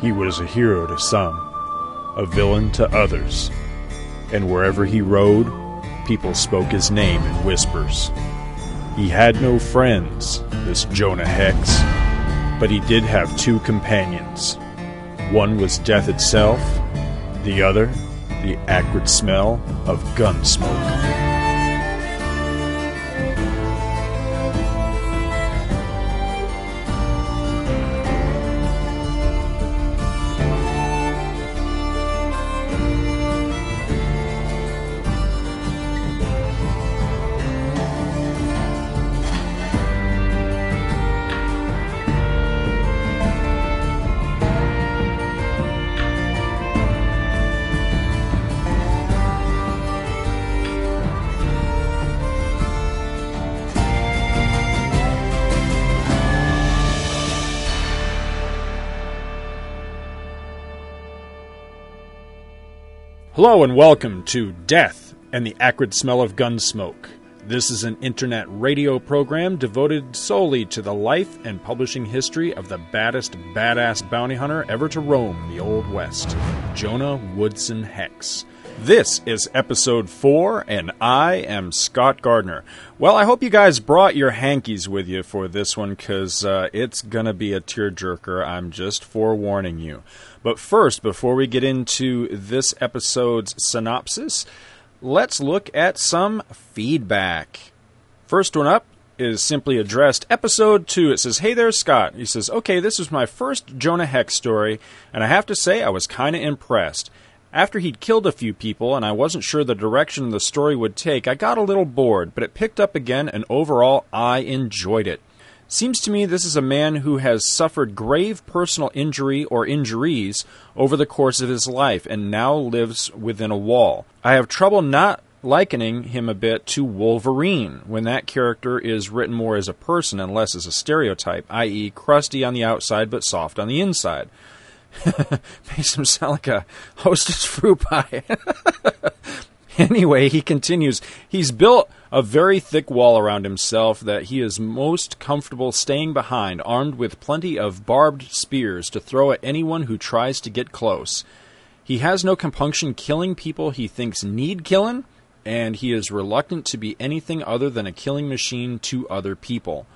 He was a hero to some, a villain to others, and wherever he rode, people spoke his name in whispers. He had no friends, this Jonah Hex, but he did have two companions. One was death itself, the other, the acrid smell of gun smoke. Hello and welcome to Death and the Acrid Smell of Gunsmoke. This is an internet radio program devoted solely to the life and publishing history of the baddest badass bounty hunter ever to roam the Old West, Jonah Woodson Hex. This is episode 4, and I am Scott Gardner. Well, I hope you guys brought your hankies with you for this one, because uh, it's gonna be a tearjerker. I'm just forewarning you. But first, before we get into this episode's synopsis, let's look at some feedback. First one up is simply addressed episode 2. It says, Hey there, Scott. He says, Okay, this was my first Jonah Hex story, and I have to say I was kind of impressed. After he'd killed a few people and I wasn't sure the direction the story would take, I got a little bored, but it picked up again, and overall, I enjoyed it. Seems to me this is a man who has suffered grave personal injury or injuries over the course of his life and now lives within a wall. I have trouble not likening him a bit to Wolverine when that character is written more as a person and less as a stereotype, i.e., crusty on the outside but soft on the inside. Makes him sound like a hostess fruit pie. anyway, he continues. He's built a very thick wall around himself that he is most comfortable staying behind, armed with plenty of barbed spears to throw at anyone who tries to get close. He has no compunction killing people he thinks need killing, and he is reluctant to be anything other than a killing machine to other people.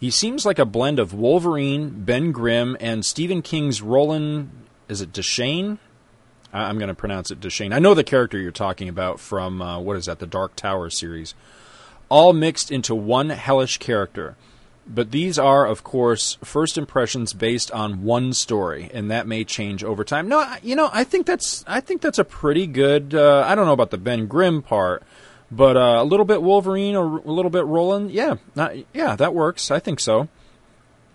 He seems like a blend of Wolverine, Ben Grimm, and Stephen King's Roland. Is it Deschain? I'm going to pronounce it Deshane. I know the character you're talking about from uh, what is that, the Dark Tower series. All mixed into one hellish character. But these are, of course, first impressions based on one story, and that may change over time. No, you know, I think that's I think that's a pretty good. Uh, I don't know about the Ben Grimm part, but uh, a little bit Wolverine or a little bit Roland. Yeah, not, yeah, that works. I think so.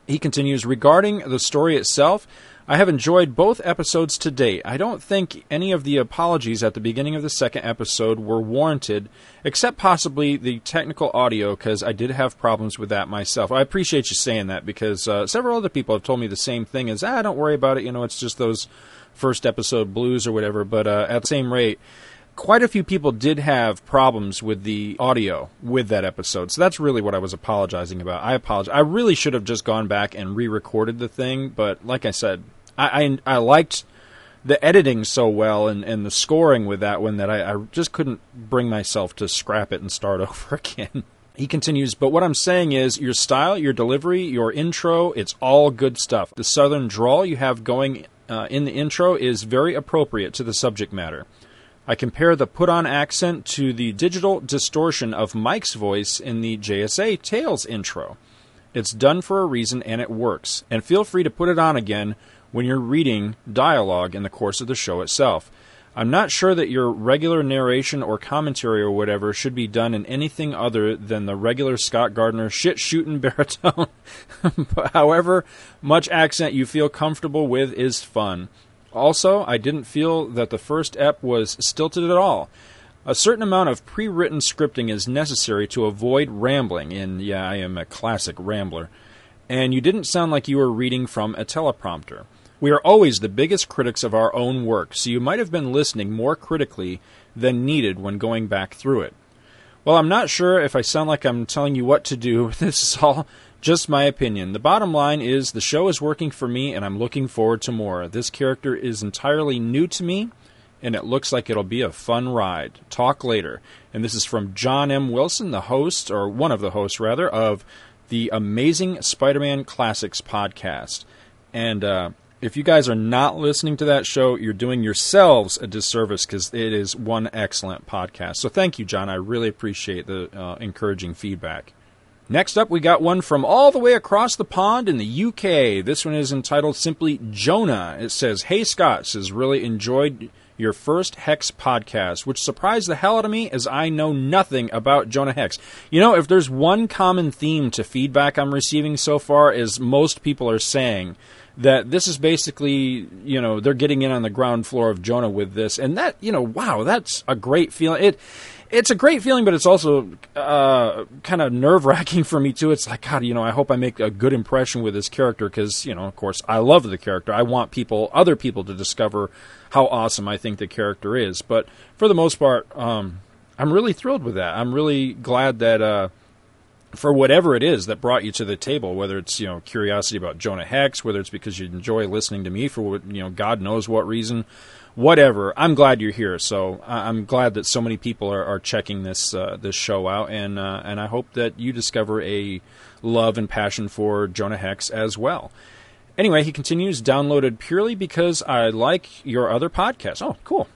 He continues regarding the story itself. I have enjoyed both episodes to date. I don't think any of the apologies at the beginning of the second episode were warranted, except possibly the technical audio, because I did have problems with that myself. I appreciate you saying that because uh, several other people have told me the same thing as, ah, don't worry about it, you know, it's just those first episode blues or whatever. But uh, at the same rate, quite a few people did have problems with the audio with that episode. So that's really what I was apologizing about. I apologize. I really should have just gone back and re-recorded the thing, but like I said, I I, I liked the editing so well and, and the scoring with that one that I, I just couldn't bring myself to scrap it and start over again. He continues, but what I'm saying is your style, your delivery, your intro, it's all good stuff. The southern drawl you have going uh, in the intro is very appropriate to the subject matter. I compare the put on accent to the digital distortion of Mike's voice in the JSA Tales intro. It's done for a reason and it works. And feel free to put it on again when you're reading dialogue in the course of the show itself. I'm not sure that your regular narration or commentary or whatever should be done in anything other than the regular Scott Gardner shit shooting baritone. however much accent you feel comfortable with is fun. Also, I didn't feel that the first ep was stilted at all. A certain amount of pre written scripting is necessary to avoid rambling, and yeah, I am a classic rambler. And you didn't sound like you were reading from a teleprompter. We are always the biggest critics of our own work, so you might have been listening more critically than needed when going back through it. Well, I'm not sure if I sound like I'm telling you what to do. This is all Just my opinion. The bottom line is the show is working for me and I'm looking forward to more. This character is entirely new to me and it looks like it'll be a fun ride. Talk later. And this is from John M. Wilson, the host, or one of the hosts rather, of the Amazing Spider Man Classics podcast. And uh, if you guys are not listening to that show, you're doing yourselves a disservice because it is one excellent podcast. So thank you, John. I really appreciate the uh, encouraging feedback. Next up, we got one from all the way across the pond in the UK. This one is entitled simply Jonah. It says, Hey Scott, says, really enjoyed your first Hex podcast, which surprised the hell out of me as I know nothing about Jonah Hex. You know, if there's one common theme to feedback I'm receiving so far, is most people are saying that this is basically, you know, they're getting in on the ground floor of Jonah with this, and that, you know, wow, that's a great feeling. It it's a great feeling, but it's also uh, kind of nerve wracking for me too. It's like God, you know, I hope I make a good impression with this character because you know, of course, I love the character. I want people, other people, to discover how awesome I think the character is. But for the most part, um, I'm really thrilled with that. I'm really glad that. Uh, for whatever it is that brought you to the table, whether it's you know curiosity about Jonah Hex, whether it's because you enjoy listening to me for what you know God knows what reason, whatever. I'm glad you're here. So I'm glad that so many people are, are checking this uh, this show out, and uh, and I hope that you discover a love and passion for Jonah Hex as well. Anyway, he continues, downloaded purely because I like your other podcast. Oh, cool.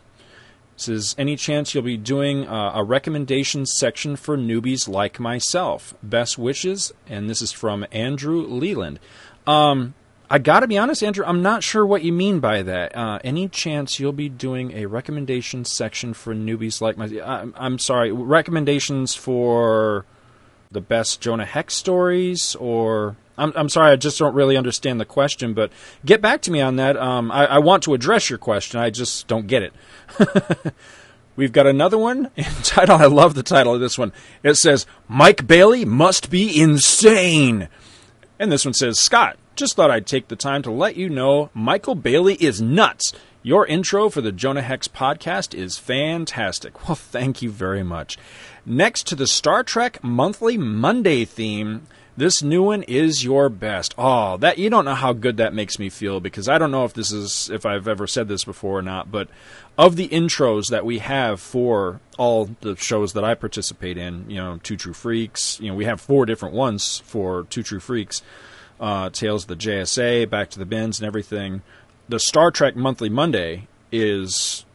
Says, any chance you'll be doing uh, a recommendation section for newbies like myself? Best wishes, and this is from Andrew Leland. Um, I got to be honest, Andrew, I'm not sure what you mean by that. Uh, any chance you'll be doing a recommendation section for newbies like my? I'm, I'm sorry, recommendations for the best Jonah Hex stories, or I'm, I'm sorry, I just don't really understand the question. But get back to me on that. Um, I, I want to address your question. I just don't get it. We've got another one entitled. I love the title of this one. It says Mike Bailey must be insane, and this one says Scott just thought I'd take the time to let you know Michael Bailey is nuts. Your intro for the Jonah Hex podcast is fantastic. Well, thank you very much. Next to the Star Trek Monthly Monday theme, this new one is your best. Oh, that you don't know how good that makes me feel because I don't know if this is if I've ever said this before or not, but of the intros that we have for all the shows that I participate in, you know, Two True Freaks, you know, we have four different ones for Two True Freaks uh, Tales of the JSA, Back to the Bins, and everything. The Star Trek Monthly Monday is.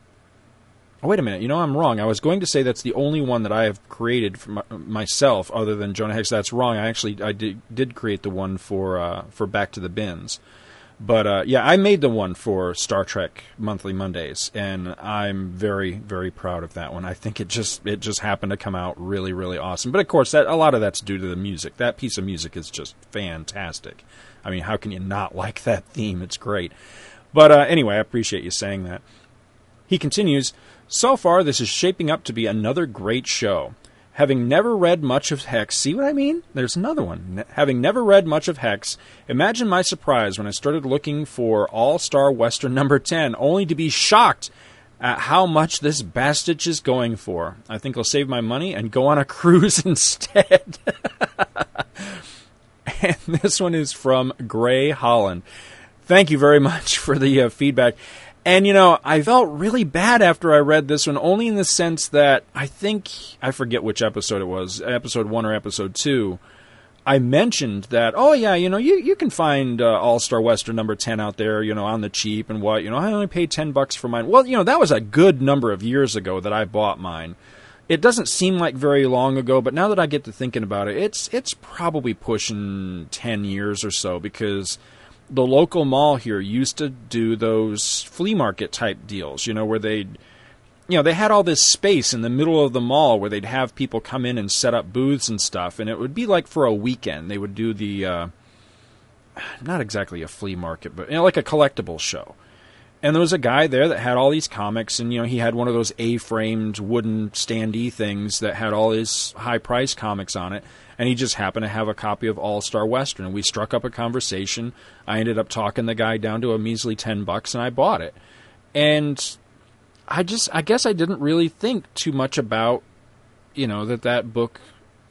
Oh, wait a minute. You know, I'm wrong. I was going to say that's the only one that I have created for my, myself, other than Jonah Hex. That's wrong. I actually I did, did create the one for uh, for Back to the Bins. But uh, yeah, I made the one for Star Trek Monthly Mondays, and I'm very, very proud of that one. I think it just it just happened to come out really, really awesome. But of course, that a lot of that's due to the music. That piece of music is just fantastic. I mean, how can you not like that theme? It's great. But uh, anyway, I appreciate you saying that. He continues. So far, this is shaping up to be another great show. Having never read much of Hex, see what I mean? There's another one. Ne- having never read much of Hex, imagine my surprise when I started looking for All Star Western number 10, only to be shocked at how much this Bastich is going for. I think I'll save my money and go on a cruise instead. and this one is from Gray Holland. Thank you very much for the uh, feedback. And you know, I felt really bad after I read this one, only in the sense that I think I forget which episode it was, episode one or episode two. I mentioned that, oh yeah, you know, you you can find uh, All Star Western number ten out there, you know, on the cheap and what, you know, I only paid ten bucks for mine. Well, you know, that was a good number of years ago that I bought mine. It doesn't seem like very long ago, but now that I get to thinking about it, it's it's probably pushing ten years or so because the local mall here used to do those flea market type deals, you know, where they'd you know, they had all this space in the middle of the mall where they'd have people come in and set up booths and stuff, and it would be like for a weekend. They would do the uh, not exactly a flea market, but you know, like a collectible show. And there was a guy there that had all these comics, and you know, he had one of those A-framed wooden standee things that had all his high-priced comics on it and he just happened to have a copy of All Star Western. And we struck up a conversation. I ended up talking the guy down to a measly ten bucks, and I bought it. And I just, I guess, I didn't really think too much about, you know, that that book.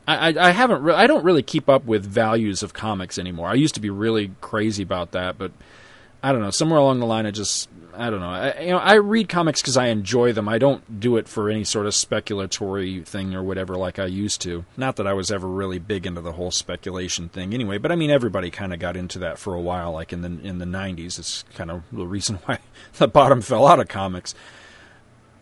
I, I, I haven't. Re- I don't really keep up with values of comics anymore. I used to be really crazy about that, but I don't know. Somewhere along the line, I just I don't know. I, you know, I read comics because I enjoy them. I don't do it for any sort of speculatory thing or whatever like I used to. Not that I was ever really big into the whole speculation thing, anyway. But I mean, everybody kind of got into that for a while, like in the in the '90s. It's kind of the reason why the bottom fell out of comics.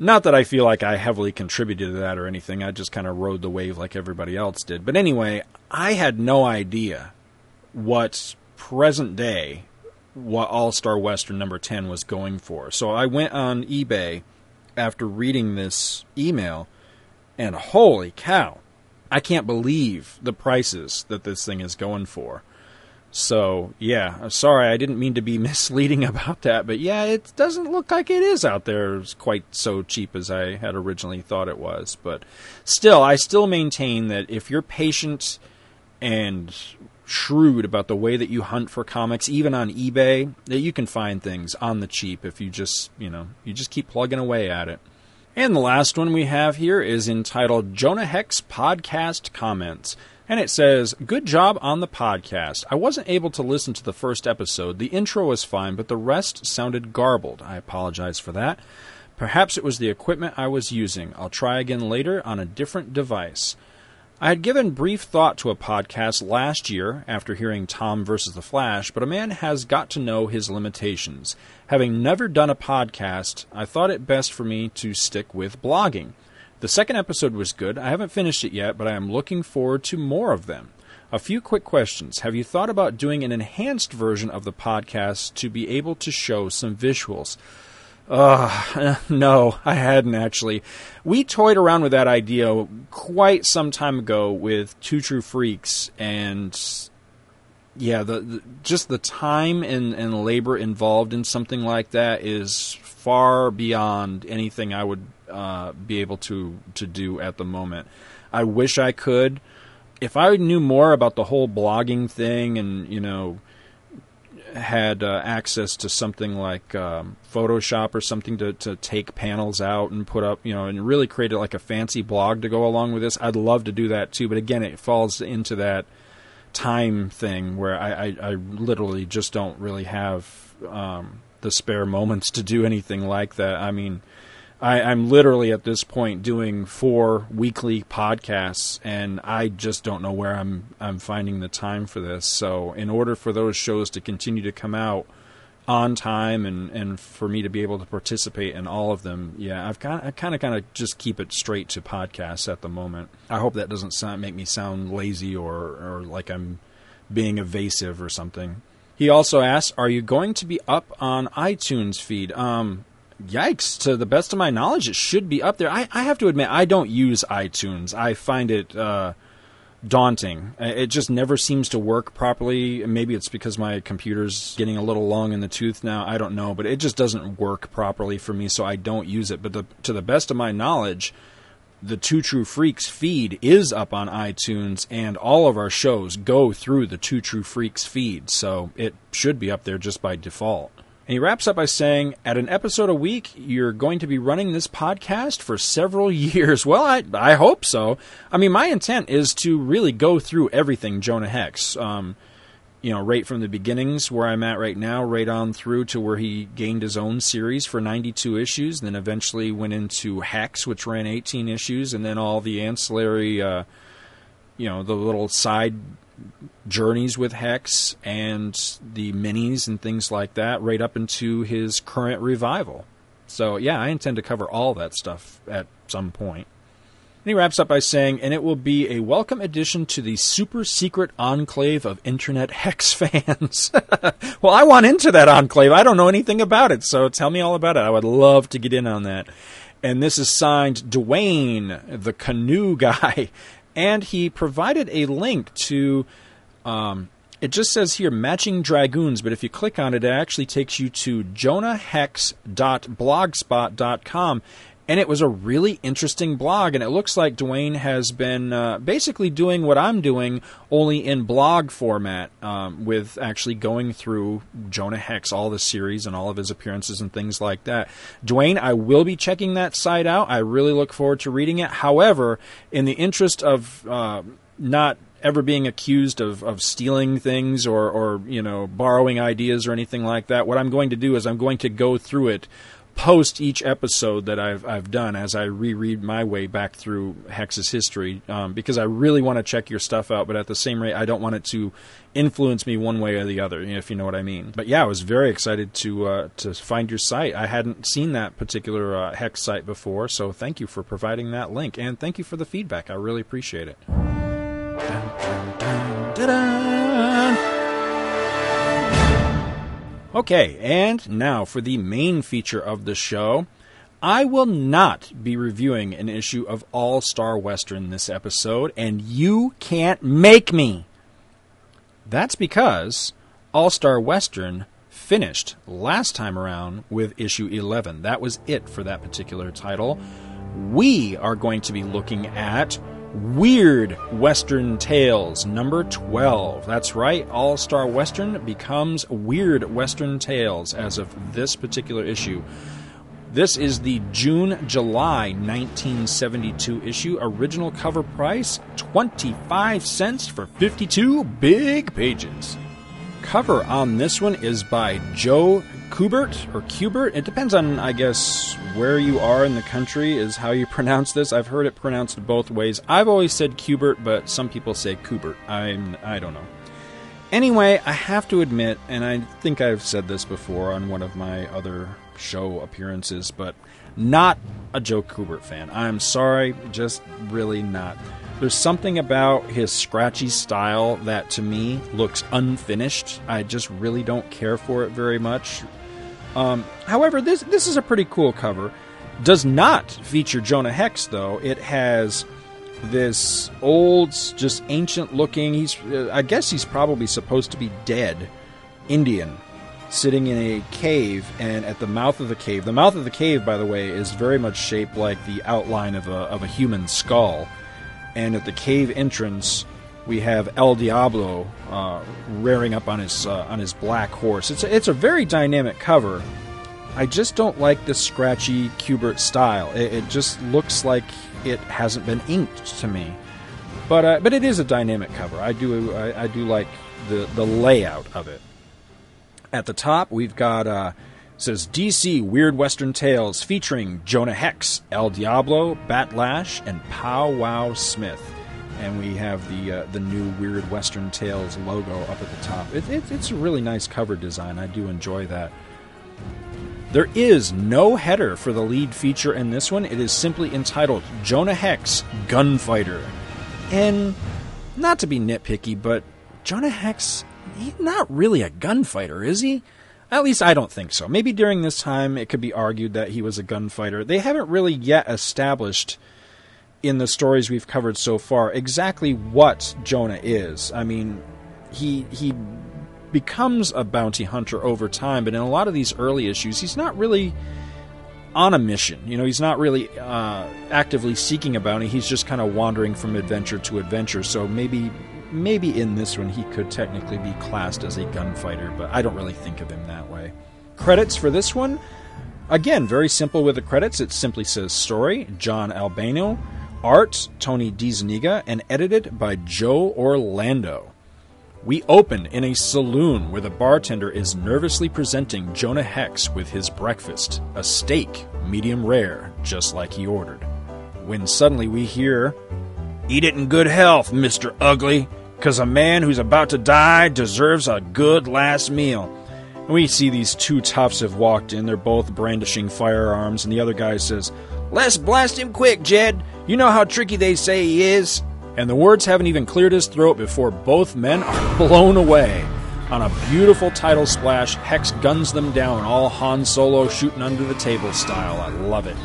Not that I feel like I heavily contributed to that or anything. I just kind of rode the wave like everybody else did. But anyway, I had no idea what present day what All Star Western number 10 was going for. So I went on eBay after reading this email, and holy cow, I can't believe the prices that this thing is going for. So, yeah, I'm sorry, I didn't mean to be misleading about that, but yeah, it doesn't look like it is out there quite so cheap as I had originally thought it was. But still, I still maintain that if you're patient and shrewd about the way that you hunt for comics, even on eBay, that you can find things on the cheap if you just, you know, you just keep plugging away at it. And the last one we have here is entitled Jonah Hex Podcast Comments. And it says, Good job on the podcast. I wasn't able to listen to the first episode. The intro was fine, but the rest sounded garbled. I apologize for that. Perhaps it was the equipment I was using. I'll try again later on a different device. I had given brief thought to a podcast last year after hearing Tom versus the Flash, but a man has got to know his limitations. Having never done a podcast, I thought it best for me to stick with blogging. The second episode was good. I haven't finished it yet, but I am looking forward to more of them. A few quick questions. Have you thought about doing an enhanced version of the podcast to be able to show some visuals? Uh, no, I hadn't actually. We toyed around with that idea quite some time ago with Two True Freaks, and yeah, the, the just the time and, and labor involved in something like that is far beyond anything I would uh, be able to to do at the moment. I wish I could. If I knew more about the whole blogging thing and you know had uh, access to something like um, Photoshop or something to, to take panels out and put up, you know, and really create like a fancy blog to go along with this, I'd love to do that too. But again, it falls into that time thing where I, I, I literally just don't really have um, the spare moments to do anything like that. I mean, I, I'm literally at this point doing four weekly podcasts, and I just don't know where I'm I'm finding the time for this. So, in order for those shows to continue to come out on time, and, and for me to be able to participate in all of them, yeah, I've got I kind of kind of just keep it straight to podcasts at the moment. I hope that doesn't sound, make me sound lazy or or like I'm being evasive or something. He also asks, "Are you going to be up on iTunes feed?" Um, yikes, to the best of my knowledge, it should be up there. I, I have to admit, I don't use iTunes. I find it uh, daunting. It just never seems to work properly. Maybe it's because my computer's getting a little long in the tooth now. I don't know, but it just doesn't work properly for me, so I don't use it. But the, to the best of my knowledge, the Two True Freaks feed is up on iTunes, and all of our shows go through the Two True Freaks feed, so it should be up there just by default. And he wraps up by saying, At an episode a week, you're going to be running this podcast for several years. Well, I, I hope so. I mean, my intent is to really go through everything Jonah Hex. Um, you know, right from the beginnings where I'm at right now, right on through to where he gained his own series for 92 issues, then eventually went into Hex, which ran 18 issues, and then all the ancillary, uh, you know, the little side journeys with Hex and the minis and things like that, right up into his current revival. So, yeah, I intend to cover all that stuff at some point. And he wraps up by saying, and it will be a welcome addition to the super secret enclave of internet Hex fans. well, I want into that enclave. I don't know anything about it, so tell me all about it. I would love to get in on that. And this is signed Dwayne, the canoe guy. And he provided a link to um, it just says here matching dragoons, but if you click on it, it actually takes you to jonahhex.blogspot.com. And it was a really interesting blog, and it looks like Dwayne has been uh, basically doing what I'm doing, only in blog format, um, with actually going through Jonah Hex, all the series and all of his appearances and things like that. Dwayne, I will be checking that site out. I really look forward to reading it. However, in the interest of uh, not ever being accused of, of stealing things or, or, you know, borrowing ideas or anything like that. What I'm going to do is I'm going to go through it post each episode that I've I've done as I reread my way back through Hex's history um, because I really want to check your stuff out, but at the same rate, I don't want it to influence me one way or the other, if you know what I mean. But yeah, I was very excited to uh, to find your site. I hadn't seen that particular uh, Hex site before, so thank you for providing that link and thank you for the feedback. I really appreciate it. Dun, dun, dun, Okay, and now for the main feature of the show. I will not be reviewing an issue of All Star Western this episode, and you can't make me. That's because All Star Western finished last time around with issue 11. That was it for that particular title. We are going to be looking at Weird Western Tales, number 12. That's right, All Star Western becomes Weird Western Tales as of this particular issue. This is the June July 1972 issue. Original cover price 25 cents for 52 big pages. Cover on this one is by Joe Kubert or Kubert. It depends on, I guess, where you are in the country is how you pronounce this. I've heard it pronounced both ways. I've always said Kubert, but some people say Kubert. I'm I don't know. Anyway, I have to admit, and I think I've said this before on one of my other show appearances, but not a Joe Kubert fan. I'm sorry, just really not. There's something about his scratchy style that to me looks unfinished. I just really don't care for it very much. Um, however, this this is a pretty cool cover. Does not feature Jonah Hex though. It has this old, just ancient looking. He's uh, I guess he's probably supposed to be dead Indian sitting in a cave and at the mouth of the cave. The mouth of the cave, by the way, is very much shaped like the outline of a of a human skull. And at the cave entrance, we have El Diablo uh, rearing up on his uh, on his black horse. It's a, it's a very dynamic cover. I just don't like the scratchy Kubert style. It, it just looks like it hasn't been inked to me. But uh, but it is a dynamic cover. I do I, I, do like the the layout of it. At the top, we've got uh, says DC Weird Western Tales featuring Jonah Hex, El Diablo, Bat Lash, and Pow Wow Smith and we have the uh, the new Weird Western Tales logo up at the top. It, it, it's a really nice cover design. I do enjoy that. There is no header for the lead feature in this one. It is simply entitled Jonah Hex Gunfighter. And not to be nitpicky, but Jonah Hex, he's not really a gunfighter, is he? At least I don't think so. Maybe during this time it could be argued that he was a gunfighter. They haven't really yet established in the stories we've covered so far exactly what Jonah is. I mean, he he becomes a bounty hunter over time, but in a lot of these early issues, he's not really on a mission. You know, he's not really uh, actively seeking a bounty. He's just kind of wandering from adventure to adventure. So maybe maybe in this one he could technically be classed as a gunfighter, but I don't really think of him that way. Credits for this one. Again, very simple with the credits. It simply says story, John Albano, Art, Tony DeZuniga, and edited by Joe Orlando. We open in a saloon where the bartender is nervously presenting Jonah Hex with his breakfast, a steak, medium rare, just like he ordered. When suddenly we hear, Eat it in good health, Mr. Ugly, because a man who's about to die deserves a good last meal. We see these two toughs have walked in. They're both brandishing firearms, and the other guy says, Let's blast him quick, Jed. You know how tricky they say he is. And the words haven't even cleared his throat before both men are blown away. On a beautiful title splash, Hex guns them down, all Han Solo shooting under the table style. I love it.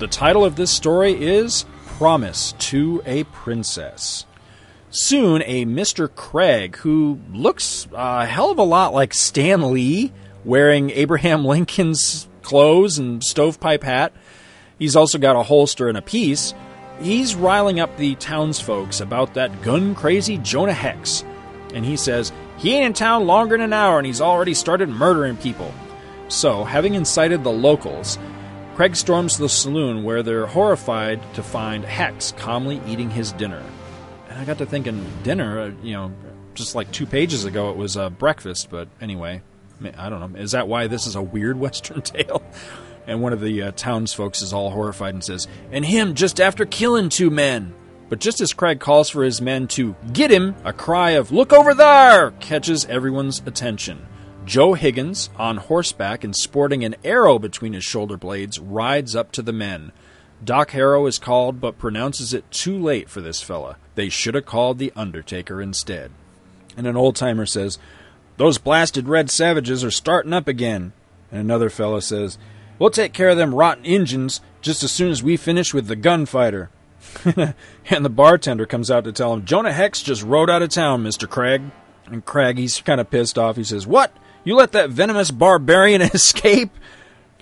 The title of this story is Promise to a Princess. Soon, a Mr. Craig, who looks a hell of a lot like Stan Lee, wearing Abraham Lincoln's clothes and stovepipe hat, He's also got a holster and a piece. He's riling up the townsfolks about that gun crazy Jonah Hex. And he says, he ain't in town longer than an hour and he's already started murdering people. So, having incited the locals, Craig storms the saloon where they're horrified to find Hex calmly eating his dinner. And I got to thinking dinner, uh, you know, just like two pages ago it was uh, breakfast, but anyway, I don't know. Is that why this is a weird Western tale? And one of the uh, townsfolk is all horrified and says, And him just after killing two men. But just as Craig calls for his men to get him, a cry of, Look over there! catches everyone's attention. Joe Higgins, on horseback and sporting an arrow between his shoulder blades, rides up to the men. Doc Harrow is called, but pronounces it too late for this fella. They should have called the Undertaker instead. And an old timer says, Those blasted red savages are starting up again. And another fellow says, We'll take care of them rotten Injuns just as soon as we finish with the gunfighter. and the bartender comes out to tell him, Jonah Hex just rode out of town, Mr. Craig. And Craig, he's kind of pissed off. He says, What? You let that venomous barbarian escape?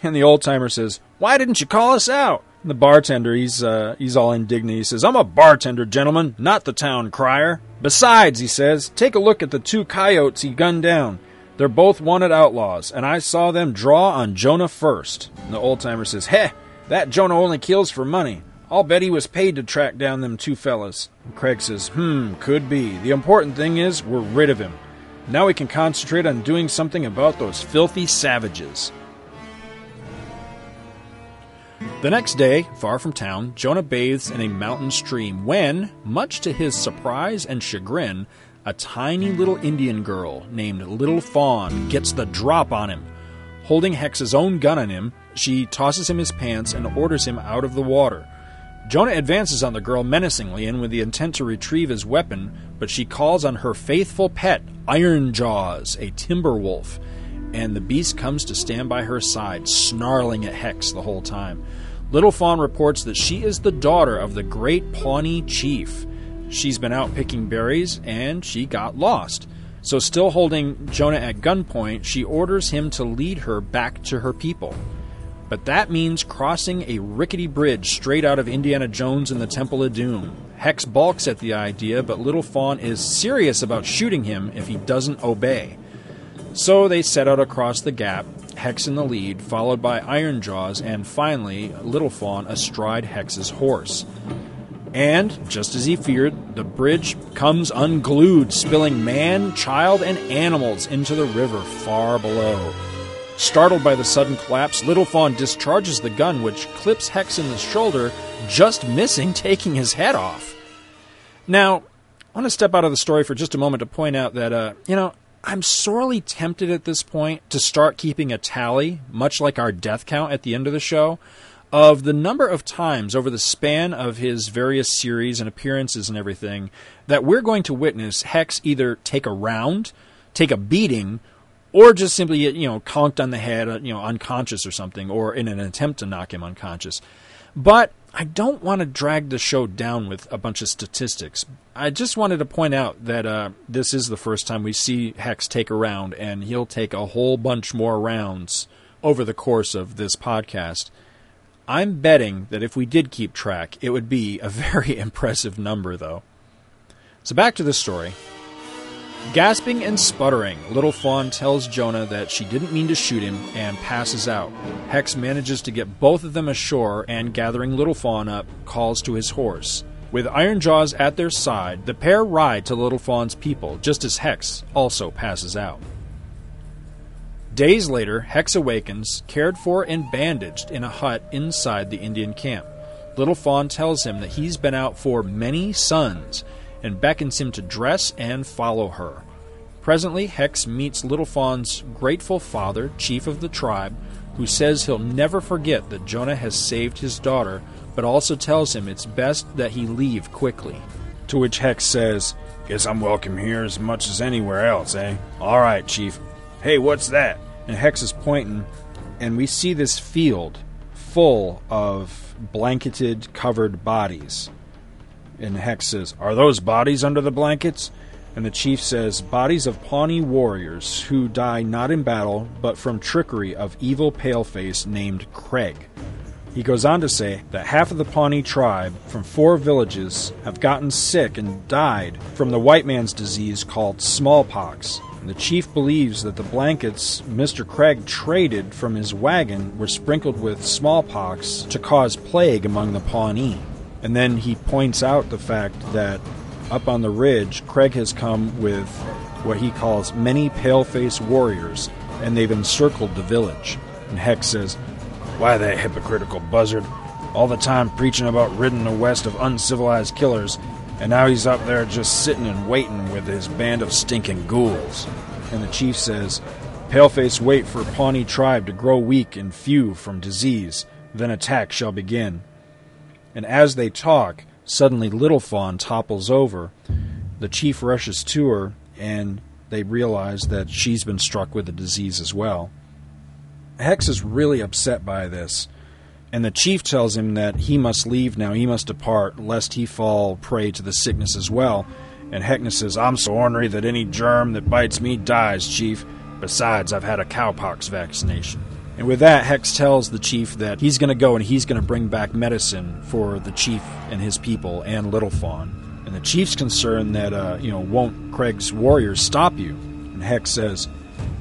And the old timer says, Why didn't you call us out? And the bartender, he's uh, he's all indignant. He says, "I'm a bartender, gentlemen, not the town crier." Besides, he says, "Take a look at the two coyotes he gunned down. They're both wanted outlaws, and I saw them draw on Jonah first. And the old timer says, "Heh, that Jonah only kills for money. I'll bet he was paid to track down them two fellas. And Craig says, Hmm, could be. The important thing is we're rid of him. Now we can concentrate on doing something about those filthy savages. The next day, far from town, Jonah bathes in a mountain stream when, much to his surprise and chagrin, a tiny little Indian girl named Little Fawn gets the drop on him. Holding Hex's own gun on him, she tosses him his pants and orders him out of the water. Jonah advances on the girl menacingly and with the intent to retrieve his weapon, but she calls on her faithful pet, Iron Jaws, a timber wolf, and the beast comes to stand by her side, snarling at Hex the whole time. Little Fawn reports that she is the daughter of the great Pawnee chief. She's been out picking berries and she got lost. So, still holding Jonah at gunpoint, she orders him to lead her back to her people. But that means crossing a rickety bridge straight out of Indiana Jones and the Temple of Doom. Hex balks at the idea, but Little Fawn is serious about shooting him if he doesn't obey. So they set out across the gap, Hex in the lead, followed by Iron Jaws, and finally Little Fawn astride Hex's horse. And, just as he feared, the bridge comes unglued, spilling man, child, and animals into the river far below. Startled by the sudden collapse, Little Fawn discharges the gun, which clips Hex in the shoulder, just missing taking his head off. Now, I want to step out of the story for just a moment to point out that, uh, you know, I'm sorely tempted at this point to start keeping a tally, much like our death count at the end of the show, of the number of times over the span of his various series and appearances and everything that we're going to witness Hex either take a round, take a beating, or just simply you know conked on the head, uh, you know, unconscious or something, or in an attempt to knock him unconscious. But I don't want to drag the show down with a bunch of statistics. I just wanted to point out that uh, this is the first time we see Hex take a round, and he'll take a whole bunch more rounds over the course of this podcast. I'm betting that if we did keep track, it would be a very impressive number, though. So back to the story. Gasping and sputtering, Little Fawn tells Jonah that she didn't mean to shoot him and passes out. Hex manages to get both of them ashore and, gathering Little Fawn up, calls to his horse. With Iron Jaws at their side, the pair ride to Little Fawn's people, just as Hex also passes out. Days later, Hex awakens, cared for and bandaged in a hut inside the Indian camp. Little Fawn tells him that he's been out for many suns and beckons him to dress and follow her. Presently, Hex meets Little Fawn's grateful father, chief of the tribe, who says he'll never forget that Jonah has saved his daughter, but also tells him it's best that he leave quickly. To which Hex says, Guess I'm welcome here as much as anywhere else, eh? All right, Chief. Hey, what's that? And Hex is pointing, and we see this field full of blanketed, covered bodies. And Hex says, Are those bodies under the blankets? And the chief says, Bodies of Pawnee warriors who die not in battle, but from trickery of evil paleface named Craig. He goes on to say that half of the Pawnee tribe from four villages have gotten sick and died from the white man's disease called smallpox. The chief believes that the blankets Mr. Craig traded from his wagon were sprinkled with smallpox to cause plague among the Pawnee. And then he points out the fact that Up on the ridge, Craig has come with what he calls many pale-faced warriors, and they've encircled the village. And Hex says, Why that hypocritical buzzard? All the time preaching about ridding the West of uncivilized killers, and now he's up there just sitting and waiting with his band of stinking ghouls. And the chief says, Paleface wait for Pawnee tribe to grow weak and few from disease, then attack shall begin. And as they talk, suddenly Little Fawn topples over. The chief rushes to her, and they realize that she's been struck with the disease as well. Hex is really upset by this, and the chief tells him that he must leave now, he must depart, lest he fall prey to the sickness as well. And Hex says, I'm so ornery that any germ that bites me dies, chief. Besides, I've had a cowpox vaccination. And with that, Hex tells the chief that he's going to go and he's going to bring back medicine for the chief and his people and Little Fawn. And the chief's concerned that, uh, you know, won't Craig's warriors stop you? And Hex says,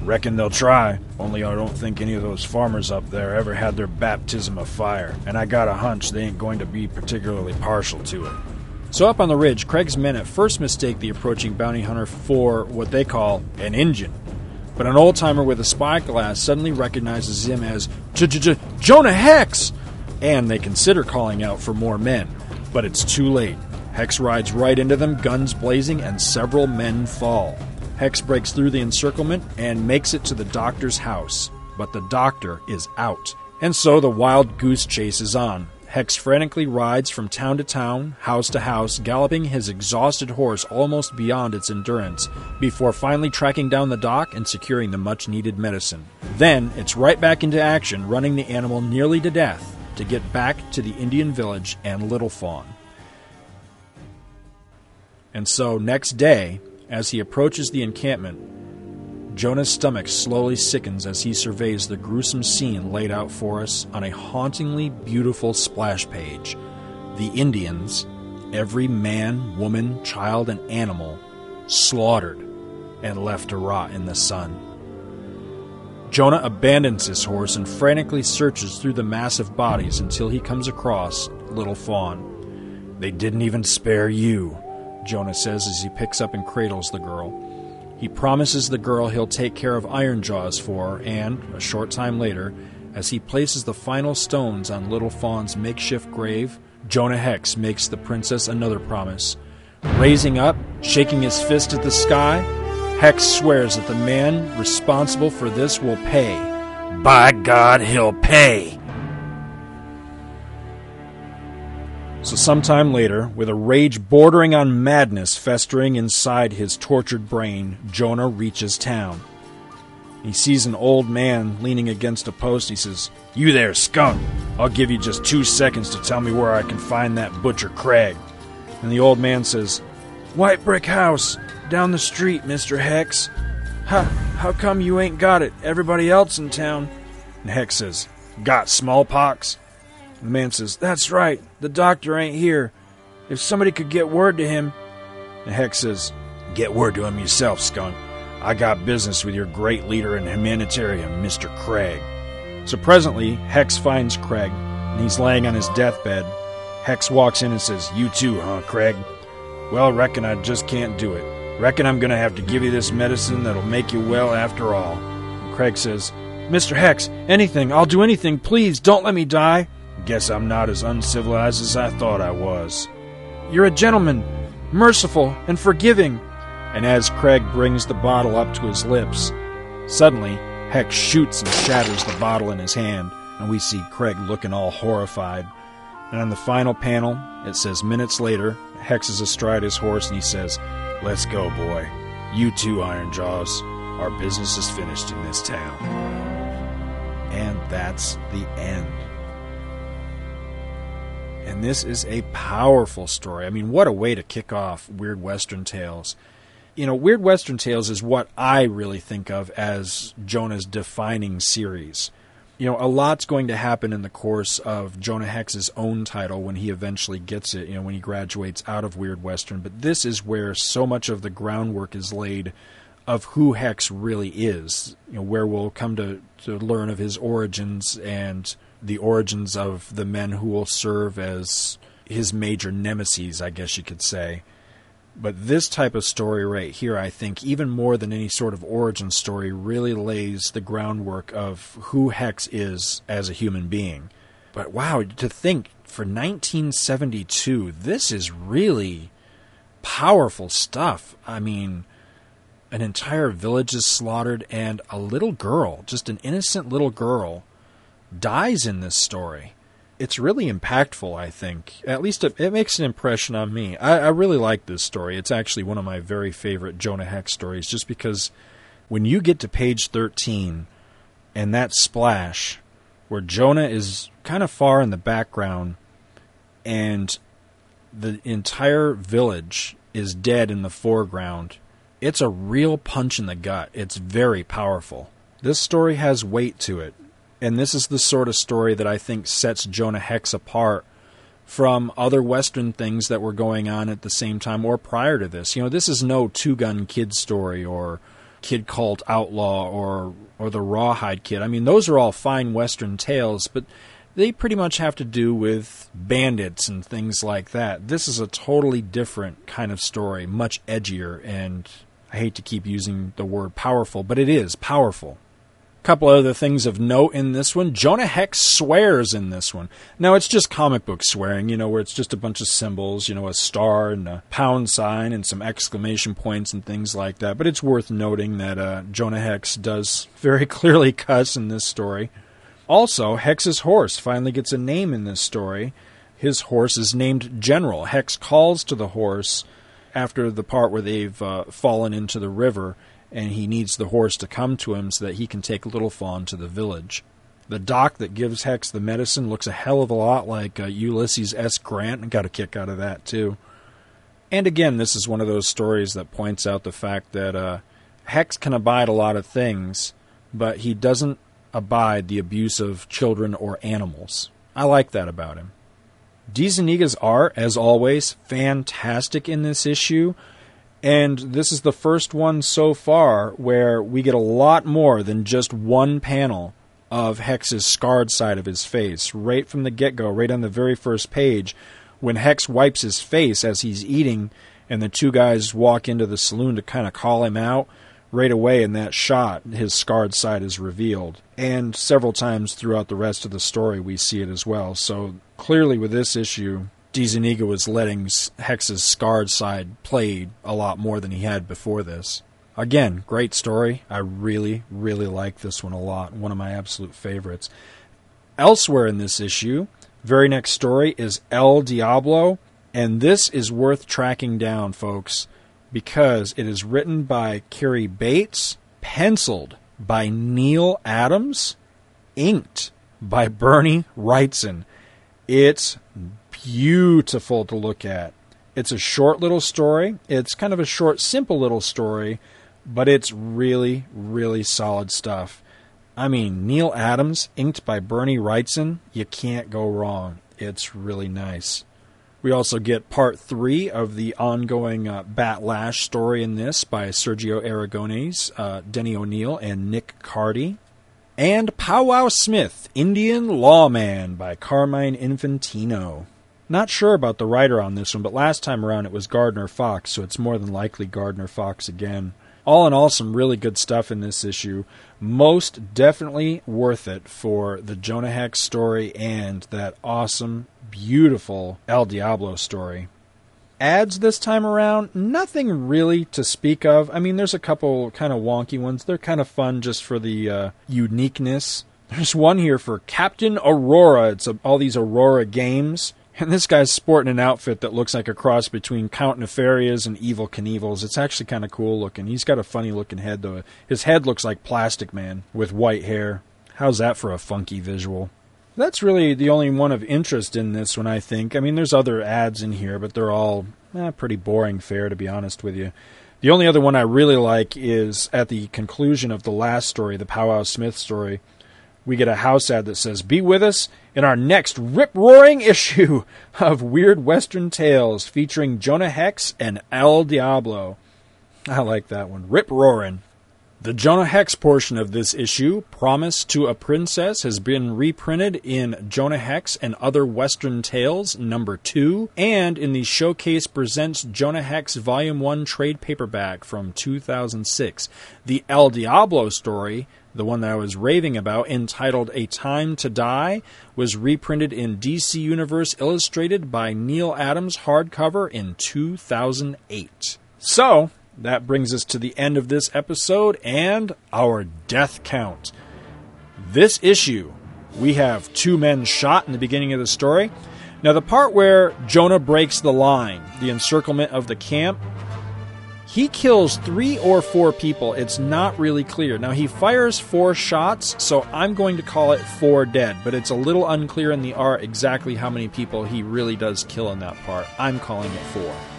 Reckon they'll try, only I don't think any of those farmers up there ever had their baptism of fire, and I got a hunch they ain't going to be particularly partial to it. So, up on the ridge, Craig's men at first mistake the approaching bounty hunter for what they call an Injun. But an old timer with a spyglass suddenly recognizes him as Jonah Hex, and they consider calling out for more men. But it's too late. Hex rides right into them, guns blazing, and several men fall. Hex breaks through the encirclement and makes it to the doctor's house. But the doctor is out. And so the wild goose chase is on. Hex frantically rides from town to town, house to house, galloping his exhausted horse almost beyond its endurance, before finally tracking down the doc and securing the much needed medicine. Then it's right back into action, running the animal nearly to death to get back to the Indian village and Little Fawn. And so, next day, as he approaches the encampment, Jonah's stomach slowly sickens as he surveys the gruesome scene laid out for us on a hauntingly beautiful splash page. The Indians, every man, woman, child, and animal, slaughtered and left to rot in the sun. Jonah abandons his horse and frantically searches through the massive bodies until he comes across Little Fawn. They didn't even spare you, Jonah says as he picks up and cradles the girl. He promises the girl he'll take care of Ironjaws for, and, a short time later, as he places the final stones on Little Fawn's makeshift grave, Jonah Hex makes the princess another promise. Raising up, shaking his fist at the sky, Hex swears that the man responsible for this will pay. By God, he'll pay! So, sometime later, with a rage bordering on madness festering inside his tortured brain, Jonah reaches town. He sees an old man leaning against a post. He says, You there, skunk! I'll give you just two seconds to tell me where I can find that butcher Craig. And the old man says, White brick house, down the street, Mr. Hex. How, how come you ain't got it? Everybody else in town. And Hex says, Got smallpox? The man says, That's right, the doctor ain't here. If somebody could get word to him. And Hex says, Get word to him yourself, skunk. I got business with your great leader and humanitarian, Mr. Craig. So presently, Hex finds Craig, and he's laying on his deathbed. Hex walks in and says, You too, huh, Craig? Well, reckon I just can't do it. Reckon I'm gonna have to give you this medicine that'll make you well after all. And Craig says, Mr. Hex, anything, I'll do anything, please, don't let me die. Guess I'm not as uncivilized as I thought I was. You're a gentleman, merciful and forgiving. And as Craig brings the bottle up to his lips, suddenly Hex shoots and shatters the bottle in his hand, and we see Craig looking all horrified. And on the final panel, it says minutes later, Hex is astride his horse and he says, Let's go, boy. You too, Iron Jaws. Our business is finished in this town. And that's the end. And this is a powerful story. I mean, what a way to kick off Weird Western Tales. You know, Weird Western Tales is what I really think of as Jonah's defining series. You know, a lot's going to happen in the course of Jonah Hex's own title when he eventually gets it, you know, when he graduates out of Weird Western. But this is where so much of the groundwork is laid of who Hex really is, you know, where we'll come to, to learn of his origins and the origins of the men who will serve as his major nemesis, I guess you could say. But this type of story right here, I think, even more than any sort of origin story, really lays the groundwork of who Hex is as a human being. But wow, to think for 1972, this is really powerful stuff. I mean, an entire village is slaughtered, and a little girl, just an innocent little girl, dies in this story. It's really impactful, I think. At least it, it makes an impression on me. I, I, really like this story. It's actually one of my very favorite Jonah Hex stories, just because when you get to page 13 and that splash where Jonah is kind of far in the background and the entire village is dead in the foreground it's a real punch in the gut. It's very powerful. This story has weight to it. And this is the sort of story that I think sets Jonah Hex apart from other Western things that were going on at the same time or prior to this. You know, this is no two gun kid story or Kid Colt Outlaw or or the Rawhide Kid. I mean, those are all fine Western tales, but they pretty much have to do with bandits and things like that. This is a totally different kind of story, much edgier and I hate to keep using the word powerful, but it is powerful. Couple other things of note in this one. Jonah Hex swears in this one. Now, it's just comic book swearing, you know, where it's just a bunch of symbols, you know, a star and a pound sign and some exclamation points and things like that. But it's worth noting that uh, Jonah Hex does very clearly cuss in this story. Also, Hex's horse finally gets a name in this story. His horse is named General. Hex calls to the horse after the part where they've uh, fallen into the river and he needs the horse to come to him so that he can take Little Fawn to the village. The doc that gives Hex the medicine looks a hell of a lot like uh, Ulysses S. Grant, and got a kick out of that too. And again, this is one of those stories that points out the fact that uh, Hex can abide a lot of things, but he doesn't abide the abuse of children or animals. I like that about him. DeZuniga's art, as always, fantastic in this issue. And this is the first one so far where we get a lot more than just one panel of Hex's scarred side of his face. Right from the get go, right on the very first page, when Hex wipes his face as he's eating, and the two guys walk into the saloon to kind of call him out, right away in that shot, his scarred side is revealed. And several times throughout the rest of the story, we see it as well. So clearly, with this issue, DeZuniga was letting Hex's scarred side play a lot more than he had before this. Again, great story. I really, really like this one a lot. One of my absolute favorites. Elsewhere in this issue, very next story is El Diablo, and this is worth tracking down, folks because it is written by Cary Bates, penciled by Neal Adams, inked by Bernie Wrightson. It's beautiful to look at. It's a short little story. It's kind of a short, simple little story, but it's really, really solid stuff. I mean, Neal Adams, inked by Bernie Wrightson, you can't go wrong. It's really nice. We also get part three of the ongoing uh, Bat Lash story in this by Sergio Aragonés, uh, Denny O'Neil, and Nick Cardy. And Powwow Smith, Indian Lawman by Carmine Infantino. Not sure about the writer on this one, but last time around it was Gardner Fox, so it's more than likely Gardner Fox again. All in all, some really good stuff in this issue. Most definitely worth it for the Jonah Hex story and that awesome beautiful El Diablo story. Ads this time around, nothing really to speak of. I mean, there's a couple kind of wonky ones. They're kind of fun just for the uh, uniqueness. There's one here for Captain Aurora. It's a, all these Aurora games. And this guy's sporting an outfit that looks like a cross between Count Nefarious and Evel Knievel's. It's actually kind of cool looking. He's got a funny looking head, though. His head looks like Plastic Man with white hair. How's that for a funky visual? That's really the only one of interest in this one, I think. I mean, there's other ads in here, but they're all eh, pretty boring fare, to be honest with you. The only other one I really like is at the conclusion of the last story, the Powwow Smith story. We get a house ad that says, Be with us in our next rip roaring issue of Weird Western Tales featuring Jonah Hex and El Diablo. I like that one. Rip roaring. The Jonah Hex portion of this issue, Promise to a Princess, has been reprinted in Jonah Hex and Other Western Tales number 2 and in the Showcase Presents Jonah Hex Volume 1 trade paperback from 2006. The El Diablo story, the one that I was raving about, entitled A Time to Die, was reprinted in DC Universe Illustrated by Neal Adams hardcover in 2008. So, that brings us to the end of this episode and our death count. This issue, we have two men shot in the beginning of the story. Now, the part where Jonah breaks the line, the encirclement of the camp, he kills three or four people. It's not really clear. Now, he fires four shots, so I'm going to call it four dead, but it's a little unclear in the art exactly how many people he really does kill in that part. I'm calling it four.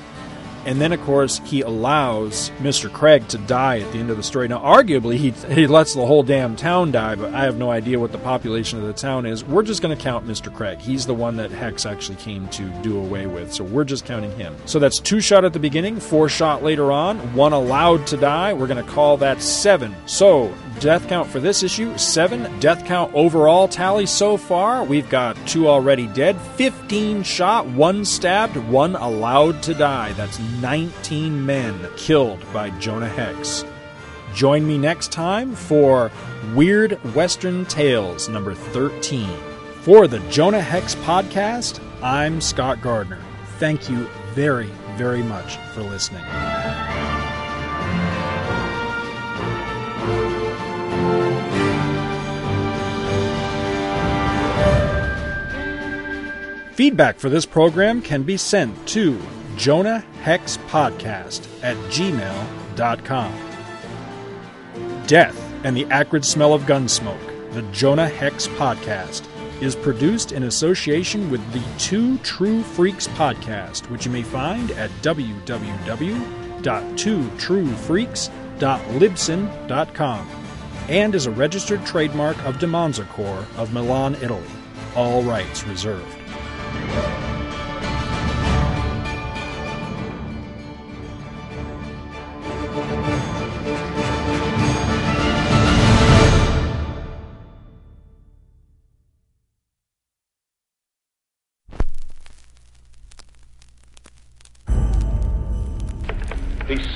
And then, of course, he allows Mr. Craig to die at the end of the story. Now, arguably, he, he lets the whole damn town die, but I have no idea what the population of the town is. We're just going to count Mr. Craig. He's the one that Hex actually came to do away with, so we're just counting him. So that's two shot at the beginning, four shot later on, one allowed to die. We're going to call that seven. So, death count for this issue seven. Death count overall tally so far we've got two already dead, 15 shot, one stabbed, one allowed to die. That's 19 men killed by Jonah Hex. Join me next time for Weird Western Tales number 13. For the Jonah Hex podcast, I'm Scott Gardner. Thank you very, very much for listening. Feedback for this program can be sent to Jonah Hex Podcast at gmail.com. Death and the Acrid Smell of Gunsmoke, the Jonah Hex Podcast, is produced in association with the Two True Freaks Podcast, which you may find at www.twotruefreaks.libsyn.com and is a registered trademark of Demonzacore of Milan, Italy. All rights reserved.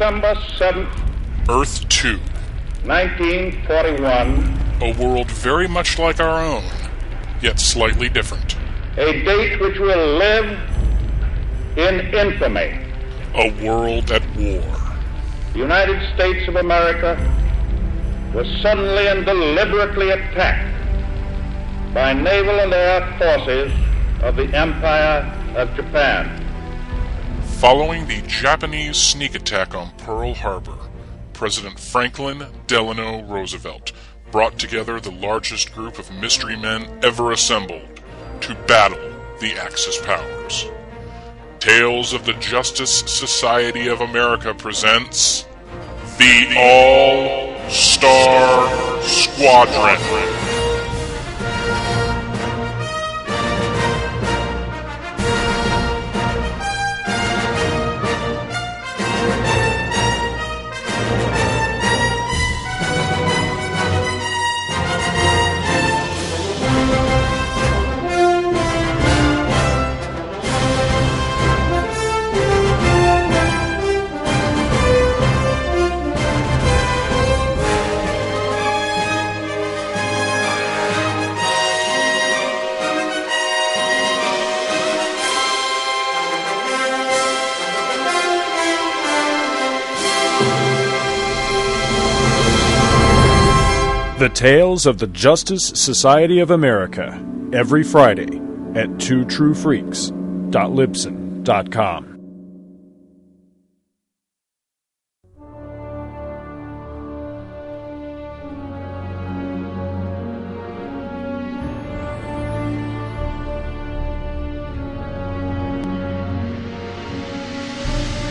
December 7th, Earth 2, 1941, a world very much like our own, yet slightly different. a date which will live in infamy. A world at war. The United States of America was suddenly and deliberately attacked by naval and air forces of the Empire of Japan. Following the Japanese sneak attack on Pearl Harbor, President Franklin Delano Roosevelt brought together the largest group of mystery men ever assembled to battle the Axis powers. Tales of the Justice Society of America presents the All Star Squadron. Tales of the Justice Society of America, every Friday at twotruefreaks.libsyn.com.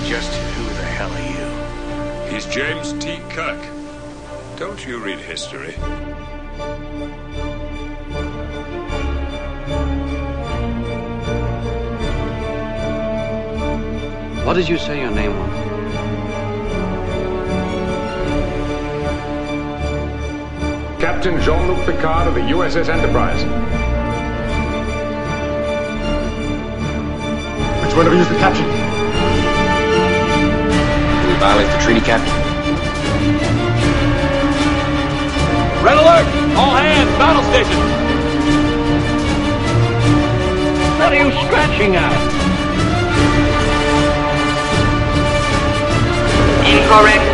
Just who the hell are you? He's James T. Kirk. Don't you read history? What did you say your name was? Captain Jean-Luc Picard of the USS Enterprise. Which one of you is the captain? Did we violate the treaty, Captain? Red alert! All hands, battle station! What are you scratching at? Incorrect.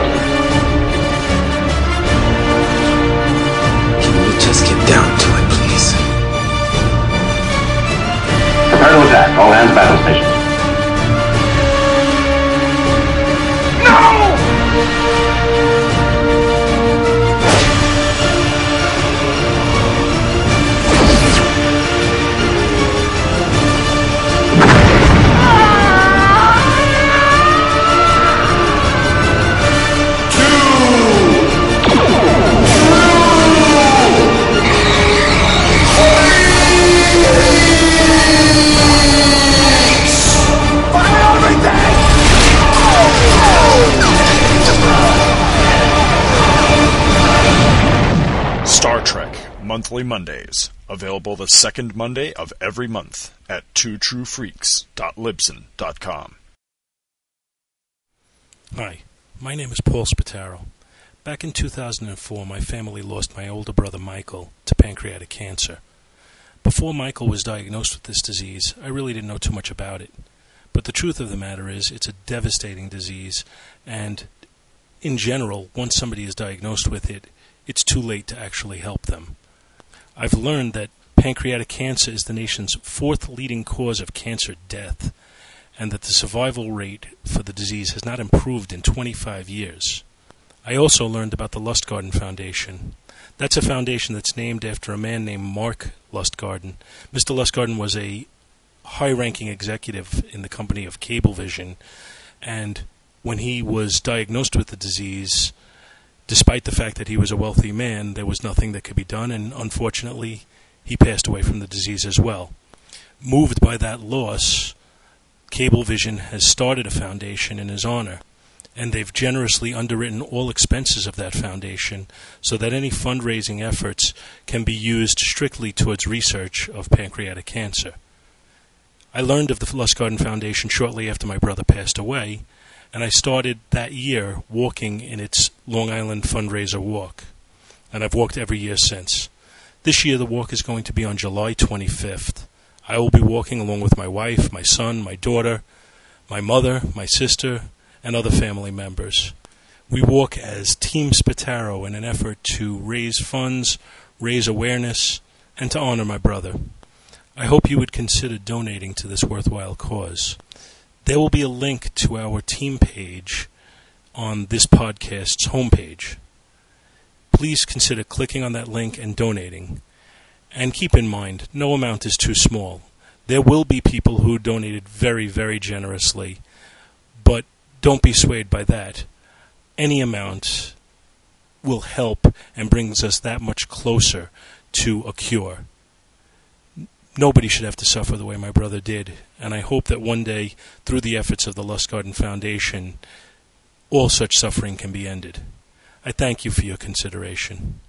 Can we just get down to it, please? Prepare to attack. All hands battle stations. Monthly Mondays. Available the second Monday of every month at twotruefreaks.libsyn.com. Hi, my name is Paul Spataro. Back in 2004, my family lost my older brother Michael to pancreatic cancer. Before Michael was diagnosed with this disease, I really didn't know too much about it. But the truth of the matter is, it's a devastating disease, and in general, once somebody is diagnosed with it, it's too late to actually help them. I've learned that pancreatic cancer is the nation's fourth leading cause of cancer death, and that the survival rate for the disease has not improved in 25 years. I also learned about the Lustgarten Foundation. That's a foundation that's named after a man named Mark Lustgarten. Mr. Lustgarten was a high ranking executive in the company of Cablevision, and when he was diagnosed with the disease, despite the fact that he was a wealthy man, there was nothing that could be done, and unfortunately, he passed away from the disease as well. Moved by that loss, Cablevision has started a foundation in his honor, and they've generously underwritten all expenses of that foundation so that any fundraising efforts can be used strictly towards research of pancreatic cancer. I learned of the Lustgarten Foundation shortly after my brother passed away, and I started that year walking in its Long Island fundraiser walk, and I've walked every year since. This year, the walk is going to be on July 25th. I will be walking along with my wife, my son, my daughter, my mother, my sister, and other family members. We walk as Team Spataro in an effort to raise funds, raise awareness, and to honor my brother. I hope you would consider donating to this worthwhile cause. There will be a link to our team page on this podcast's homepage. Please consider clicking on that link and donating. And keep in mind, no amount is too small. There will be people who donated very, very generously, but don't be swayed by that. Any amount will help and brings us that much closer to a cure. Nobody should have to suffer the way my brother did, and I hope that one day, through the efforts of the Lustgarten Foundation, all such suffering can be ended. I thank you for your consideration.